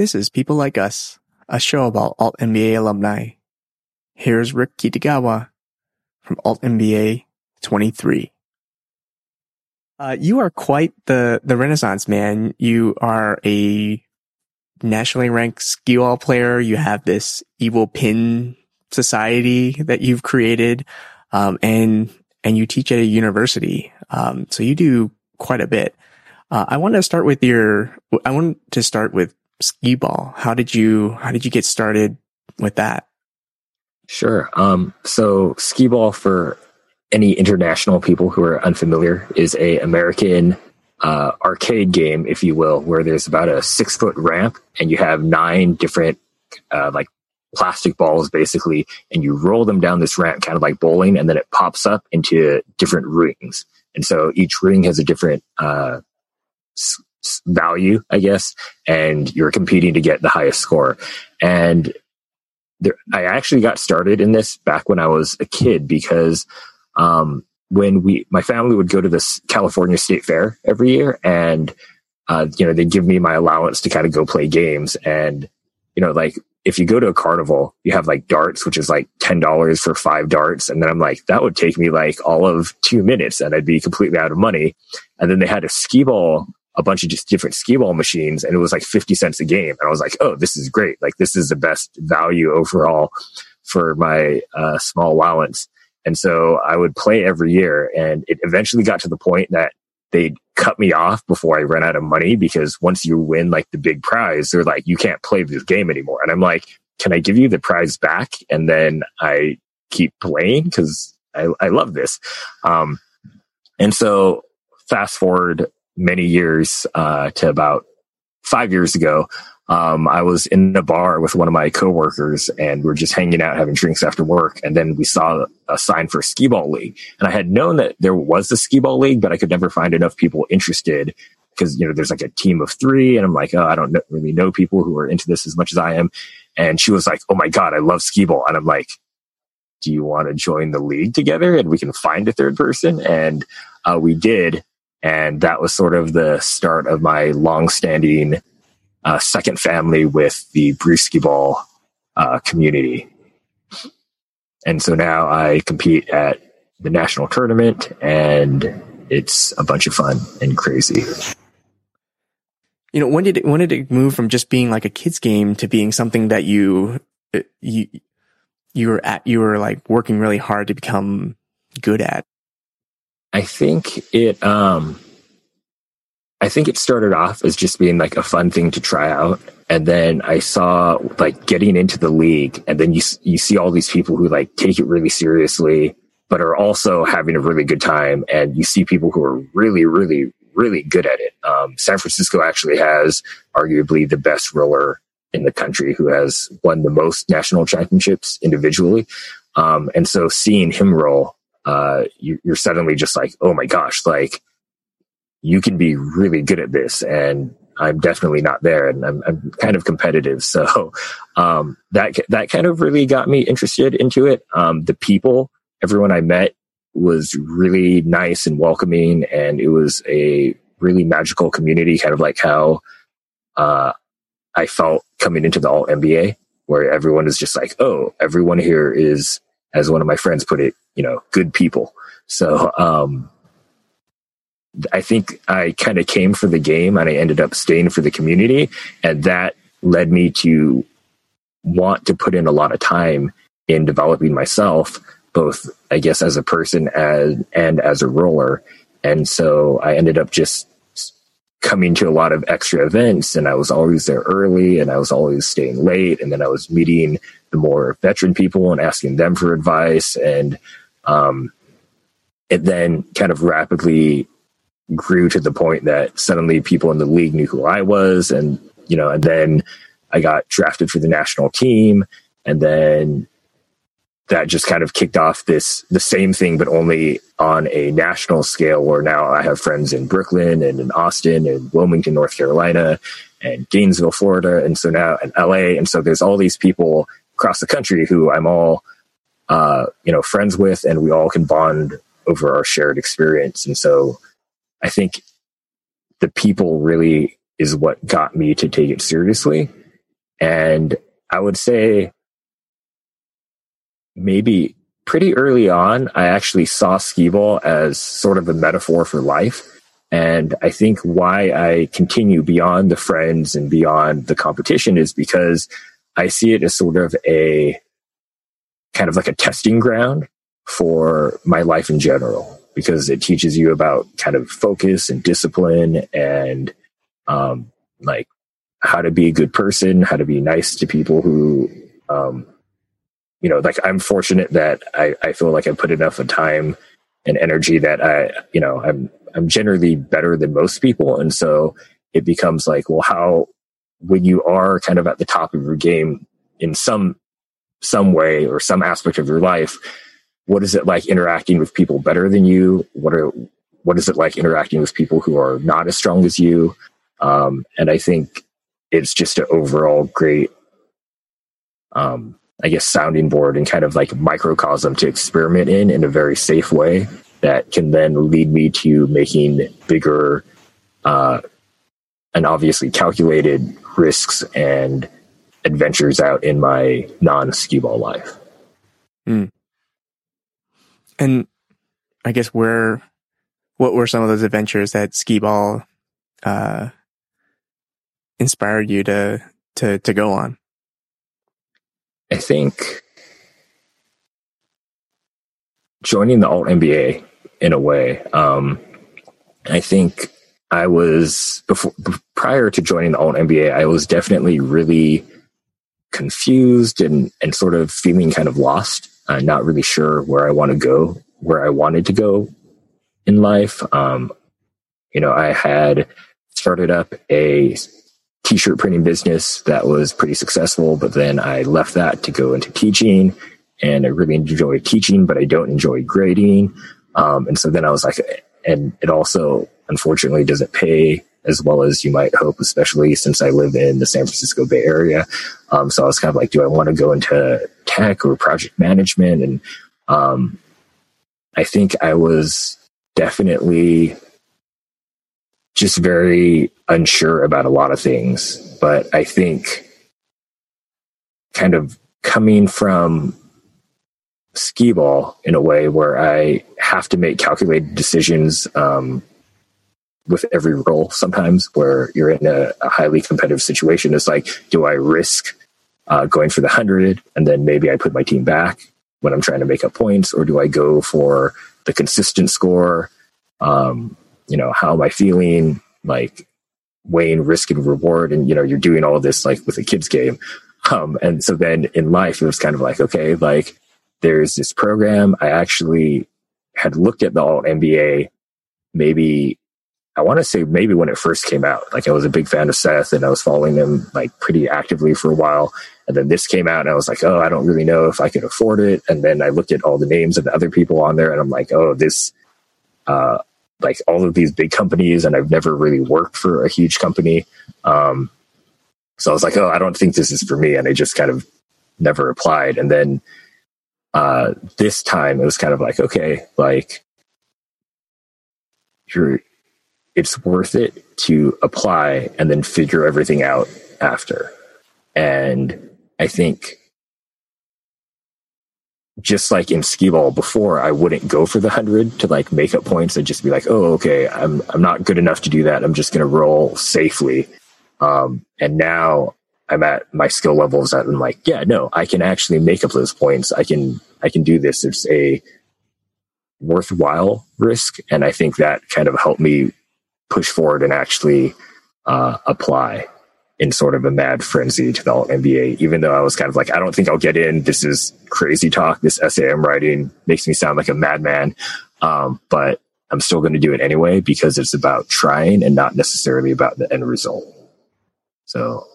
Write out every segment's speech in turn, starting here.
This is People Like Us, a show about Alt MBA alumni. Here's Rick Kitagawa from Alt MBA 23. Uh, you are quite the, the renaissance man. You are a nationally ranked skee-ball player. You have this evil pin society that you've created. Um, and, and you teach at a university. Um, so you do quite a bit. Uh, I want to start with your, I want to start with skee-ball. How did you, how did you get started with that? Sure. Um, so skee-ball for any international people who are unfamiliar is a American uh, arcade game, if you will, where there's about a six foot ramp and you have nine different uh, like plastic balls basically, and you roll them down this ramp, kind of like bowling, and then it pops up into different rings. And so each ring has a different uh, value, I guess, and you're competing to get the highest score. And there, I actually got started in this back when I was a kid because um, when we my family would go to this California State Fair every year, and uh, you know they'd give me my allowance to kind of go play games, and you know like if you go to a carnival, you have like darts, which is like ten dollars for five darts, and then I'm like that would take me like all of two minutes, and I'd be completely out of money. And then they had a skee-ball a bunch of just different skee-ball machines and it was like 50 cents a game. And I was like, oh, this is great. Like this is the best value overall for my uh, small allowance. And so I would play every year and it eventually got to the point that they'd cut me off before I ran out of money because once you win like the big prize, they're like, you can't play this game anymore. And I'm like, can I give you the prize back? And then I keep playing because I, I love this. Um, and so fast forward many years uh, to about five years ago. Um, I was in a bar with one of my coworkers and we are just hanging out having drinks after work. And then we saw a sign for a skee-ball league. And I had known that there was a skee-ball league, but I could never find enough people interested because, you know, there's like a team of three. And I'm like, oh, I don't know, really know people who are into this as much as I am. And she was like, oh my God, I love skee-ball. And I'm like, do you want to join the league together and we can find a third person? And uh, we did. And that was sort of the start of my long-standing uh, second family with the Brewskee-Ball uh, community. And so now I compete at the national tournament, and it's a bunch of fun and crazy. You know, when did it, when did it move from just being like a kids game to being something that you you you were at you were like working really hard to become good at? I think it um I think it started off as just being like a fun thing to try out. And then I saw like getting into the league and then you, you see all these people who like take it really seriously, but are also having a really good time. And you see people who are really, really, really good at it. Um, San Francisco actually has arguably the best roller in the country who has won the most national championships individually. Um, and so seeing him roll, uh, you, you're suddenly just like, oh my gosh, like you can be really good at this and I'm definitely not there and I'm, I'm kind of competitive. So, um, that, that kind of really got me interested into it. Um, the people, everyone I met was really nice and welcoming and it was a really magical community, kind of like how, uh, I felt coming into the alt MBA where everyone is just like, Oh, everyone here is, as one of my friends put it, you know, good people. So, um, I think I kind of came for the game and I ended up staying for the community. And that led me to want to put in a lot of time in developing myself, both, I guess, as a person as, and as a roller. And so I ended up just coming to a lot of extra events and I was always there early and I was always staying late. And then I was meeting the more veteran people and asking them for advice. And, um, it then kind of rapidly grew to the point that suddenly people in the league knew who I was. And, you know, and then I got drafted for the national team. And then that just kind of kicked off this, the same thing, but only on a national scale where now I have friends in Brooklyn and in Austin and Wilmington, North Carolina and Gainesville, Florida. And so now in LA. And so there's all these people across the country who I'm all, uh, you know, friends with, and we all can bond over our shared experience. And so, I think the people really is what got me to take it seriously. And I would say maybe pretty early on, I actually saw skee ball as sort of a metaphor for life. And I think why I continue beyond the friends and beyond the competition is because I see it as sort of a kind of like a testing ground for my life in general because it teaches you about kind of focus and discipline and um, like how to be a good person, how to be nice to people who, um, you know, like I'm fortunate that I, I feel like I put enough of time and energy that I, you know, I'm, I'm generally better than most people. And so it becomes like, well, how, when you are kind of at the top of your game in some, some way or some aspect of your life, what is it like interacting with people better than you? What are, what is it like interacting with people who are not as strong as you? Um, and I think it's just an overall great, um, I guess, sounding board and kind of like microcosm to experiment in in a very safe way that can then lead me to making bigger uh, and obviously calculated risks and adventures out in my non skee ball life. Mm. And I guess where, what were some of those adventures that skee ball uh, inspired you to to to go on? I think joining the alt MBA in a way. Um, I think I was before prior to joining the alt MBA, I was definitely really confused and and sort of feeling kind of lost, uh, not really sure where I want to go, where I wanted to go in life. Um, you know, I had started up a t-shirt printing business that was pretty successful, but then I left that to go into teaching and I really enjoy teaching, but I don't enjoy grading. Um, and so then I was like, and it also unfortunately doesn't pay as well as you might hope, especially since I live in the San Francisco Bay Area. Um, so I was kind of like, do I want to go into tech or project management? And um, I think I was definitely just very unsure about a lot of things. But I think kind of coming from skee ball in a way where I have to make calculated decisions um, with every roll sometimes where you're in a, a, highly competitive situation. It's like, do I risk uh, going for the 100 and then maybe I put my team back when I'm trying to make up points, or do I go for the consistent score? Um, you know, how am I feeling? Like weighing risk and reward. And, you know, you're doing all this like with a kid's game. Um, and so then in life, it was kind of like, okay, like there's this program. I actually had looked at the alt MBA maybe I want to say maybe when it first came out. Like I was a big fan of Seth and I was following him like pretty actively for a while. And then this came out and I was like, oh, I don't really know if I could afford it. And then I looked at all the names of the other people on there and I'm like, oh, this uh, like all of these big companies and I've never really worked for a huge company. Um, so I was like, oh, I don't think this is for me. And I just kind of never applied. And then uh, this time it was kind of like, okay, like you're, it's worth it to apply and then figure everything out after. And I think just like in skee ball before, I wouldn't go for the hundred to like make up points. I'd just be like, oh, okay, I'm I'm not good enough to do that. I'm just gonna roll safely. Um, and now I'm at my skill levels that I'm like, yeah, no, I can actually make up those points. I can I can do this. It's a worthwhile risk, and I think that kind of helped me push forward and actually uh, apply in sort of a mad frenzy to the MBA, even though I was kind of like, I don't think I'll get in. This is crazy talk. This essay I'm writing makes me sound like a madman. Um, but I'm still going to do it anyway because it's about trying and not necessarily about the end result. So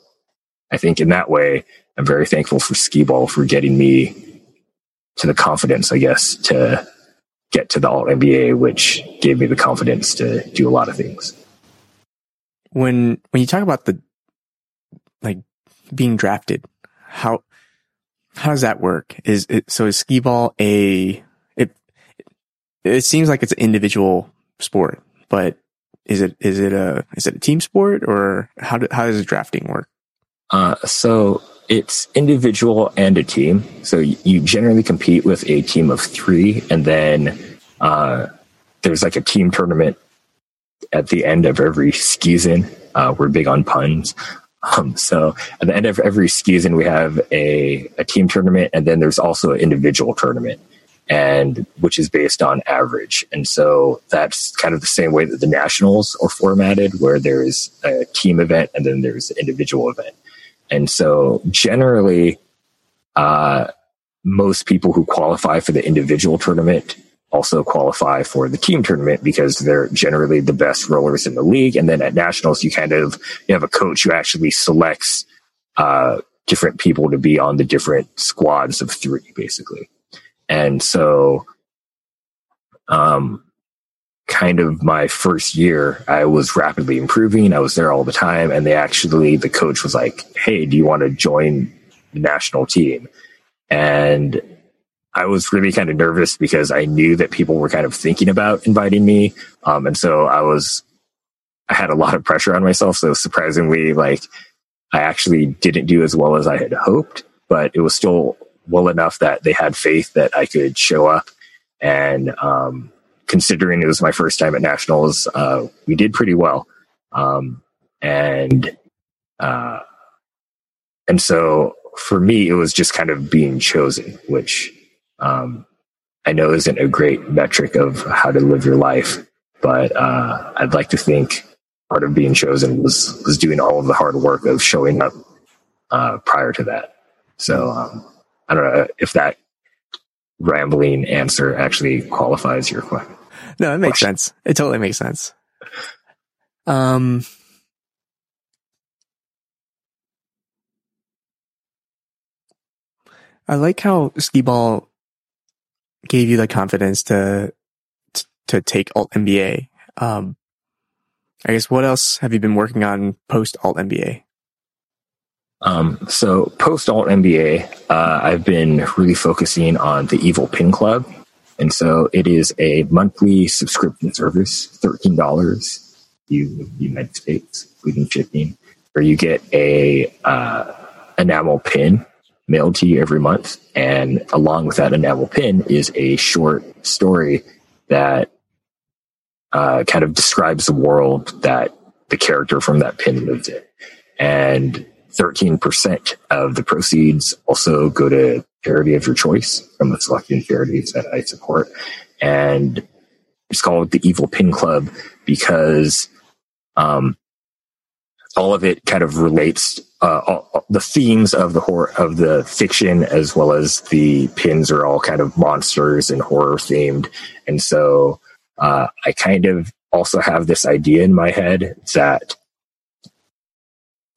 I think in that way, I'm very thankful for skee ball for getting me to the confidence, I guess, to get to the alt MBA, which gave me the confidence to do a lot of things. When when you talk about the like being drafted, how how does that work? Is it so is skee ball a it it seems like it's an individual sport, but is it is it a is it a team sport or how do, how does the drafting work? Uh, so it's individual and a team. So you generally compete with a team of three, and then uh, there's like a team tournament at the end of every season. Uh, we're big on puns. Um, so at the end of every season, we have a, a team tournament, and then there's also an individual tournament, and which is based on average. And so that's kind of the same way that the nationals are formatted, where there's a team event and then there's an individual event. And so generally, uh, most people who qualify for the individual tournament also qualify for the team tournament because they're generally the best rollers in the league. And then at nationals, you kind of you have a coach who actually selects uh, different people to be on the different squads of three, basically. And so, um, kind of my first year, I was rapidly improving. I was there all the time. And they actually, the coach was like, Hey, do you want to join the national team? And I was really kind of nervous because I knew that people were kind of thinking about inviting me. Um, and so I was, I had a lot of pressure on myself. So surprisingly, like I actually didn't do as well as I had hoped, but it was still well enough that they had faith that I could show up and, um, considering it was my first time at nationals, uh, we did pretty well. Um, and, uh, and so for me, it was just kind of being chosen, which, um, I know isn't a great metric of how to live your life, but, uh, I'd like to think part of being chosen was, was doing all of the hard work of showing up, uh, prior to that. So, um, I don't know if that rambling answer actually qualifies your question. No, it makes sense. It totally makes sense. Um, I like how skee ball gave you the confidence to to, to take alt MBA. Um, I guess what else have you been working on post alt MBA? Um, so post alt MBA, uh, I've been really focusing on the Evil Pin Club. And so it is a monthly subscription service, $13 you United States, including shipping, where you get a, uh, enamel pin mailed to you every month. And along with that enamel pin is a short story that, uh, kind of describes the world that the character from that pin lives in. And 13% of the proceeds also go to charity of your choice from the selected charities that I support. And it's called the Evil Pin Club because um, all of it kind of relates uh, all, the themes of the horror of the fiction as well as the pins are all kind of monsters and horror themed. And so uh, I kind of also have this idea in my head that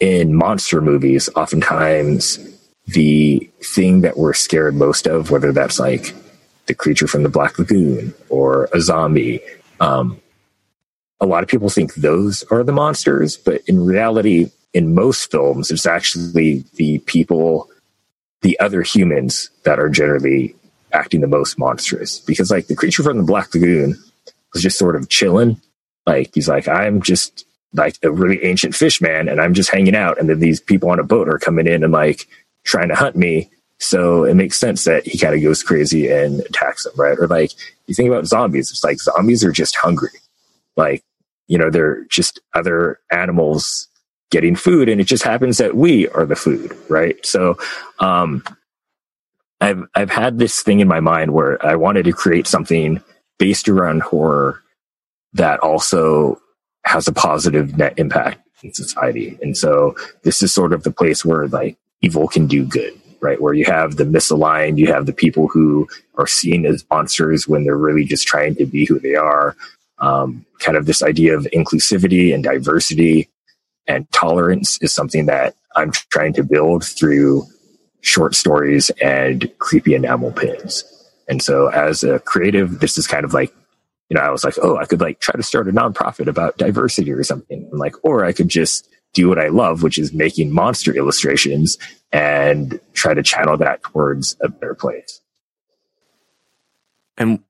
in monster movies, oftentimes the thing that we're scared most of, whether that's like the creature from the Black Lagoon or a zombie, um, a lot of people think those are the monsters, but in reality, in most films, it's actually the people, the other humans that are generally acting the most monstrous. Because like the creature from the Black Lagoon was just sort of chilling. Like he's like, I'm just like a really ancient fish man and I'm just hanging out. And then these people on a boat are coming in and like trying to hunt me. So it makes sense that he kind of goes crazy and attacks them, right? Or like you think about zombies, it's like zombies are just hungry. Like, you know, they're just other animals getting food and it just happens that we are the food, right? So, um, I've, I've had this thing in my mind where I wanted to create something based around horror that also has a positive net impact in society. And so this is sort of the place where like evil can do good, right? Where you have the misaligned, you have the people who are seen as monsters when they're really just trying to be who they are. Um, kind of this idea of inclusivity and diversity and tolerance is something that I'm trying to build through short stories and creepy enamel pins. And so as a creative, this is kind of like you know, I was like, oh, I could like try to start a nonprofit about diversity or something. And like, or I could just do what I love, which is making monster illustrations and try to channel that towards a better place. And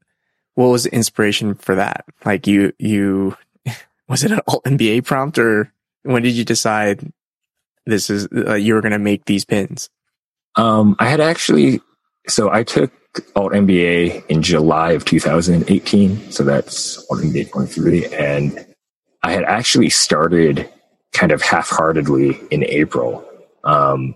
what was the inspiration for that? Like you, you, was it an alt MBA prompt or when did you decide this is uh, you were going to make these pins? Um, I had actually, so I took alt MBA in July of 2018. So that's alt MBA 23. And I had actually started kind of half heartedly in April. Um,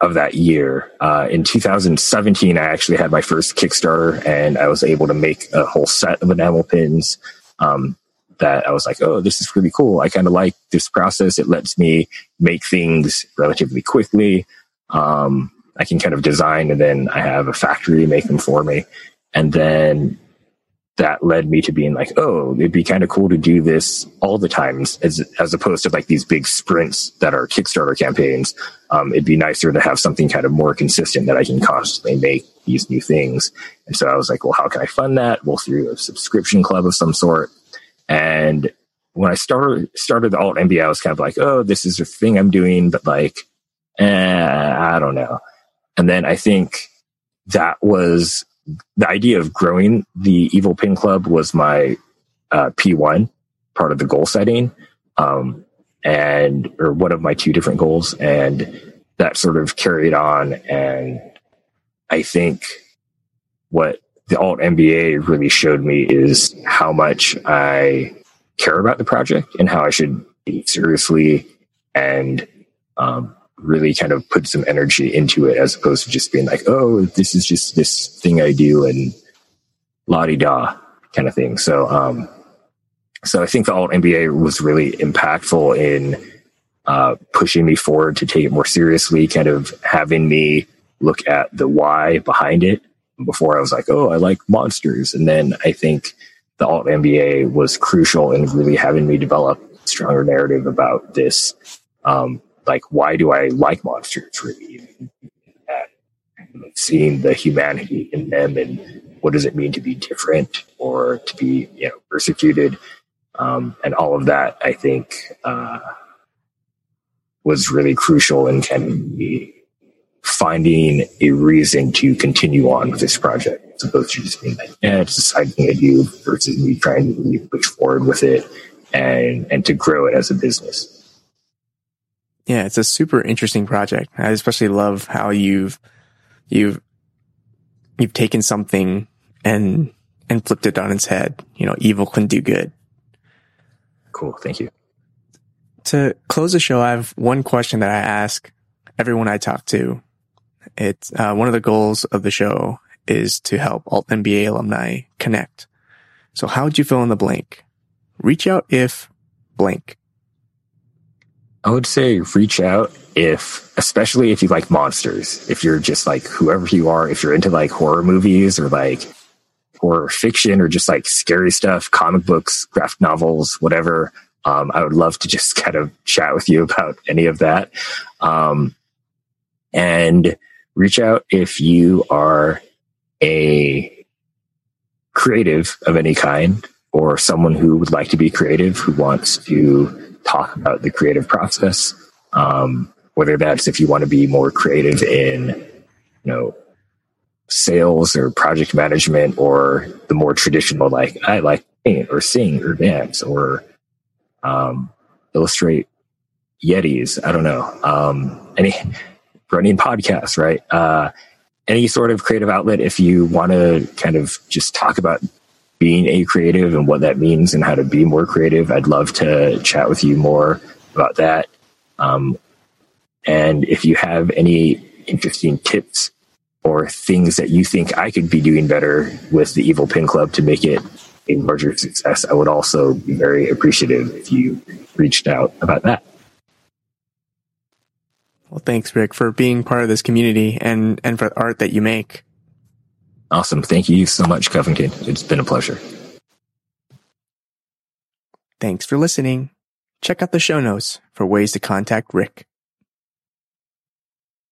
of that year. Uh, in 2017, I actually had my first Kickstarter and I was able to make a whole set of enamel pins. Um, that I was like, oh, this is really cool. I kind of like this process. It lets me make things relatively quickly. Um, I can kind of design and then I have a factory make them for me. And then that led me to being like, oh, it'd be kind of cool to do this all the times as, as opposed to like these big sprints that are Kickstarter campaigns. Um, it'd be nicer to have something kind of more consistent that I can constantly make these new things. And so I was like, well, how can I fund that? Well, through a subscription club of some sort. And when I started, started the alt MBA, I was kind of like, oh, this is a thing I'm doing, but like, eh, I don't know. And then I think that was the idea of growing the Evil Pin Club was my uh, P1 part of the goal setting, um, and or one of my two different goals, and that sort of carried on. And I think what the alt MBA really showed me is how much I care about the project and how I should be seriously and um, really kind of put some energy into it as opposed to just being like, oh, this is just this thing I do and la di da kind of thing. So, um, so I think the alt MBA was really impactful in uh, pushing me forward to take it more seriously, kind of having me look at the why behind it. Before I was like, oh, I like monsters. And then I think the alt MBA was crucial in really having me develop stronger narrative about this um, like why do I like monsters really? Seeing the humanity in them and what does it mean to be different or to be you know persecuted, um, and all of that I think uh, was really crucial in kind of finding a reason to continue on with this project as opposed to just being like, yeah, it's a side thing I do versus me trying to really push forward with it and and to grow it as a business. Yeah, it's a super interesting project. I especially love how you've you've you've taken something and and flipped it on its head. You know, evil can do good. Cool. Thank you. To close the show, I have one question that I ask everyone I talk to. It's uh, one of the goals of the show is to help Alt MBA alumni connect. So how would you fill in the blank? Reach out if blank. I would say reach out if, especially if you like monsters, if you're just like whoever you are, if you're into like horror movies or like horror fiction or just like scary stuff, comic books, graphic novels, whatever. Um, I would love to just kind of chat with you about any of that. Um, and reach out if you are a creative of any kind or someone who would like to be creative, who wants to talk about the creative process. Um, whether that's if you want to be more creative in, you know, sales or project management or the more traditional, like I like paint or sing or dance or, um, illustrate Yetis. I don't know. Um, any running podcasts, right? Uh, any sort of creative outlet. If you want to kind of just talk about being a creative and what that means and how to be more creative. I'd love to chat with you more about that. Um, and if you have any interesting tips or things that you think I could be doing better with the Evil Pin Club to make it a larger success, I would also be very appreciative if you reached out about that. Well, thanks, Rick, for being part of this community and, and for the art that you make. Awesome. Thank you so much, Covington. It's been a pleasure. Thanks for listening. Check out the show notes for ways to contact Rick.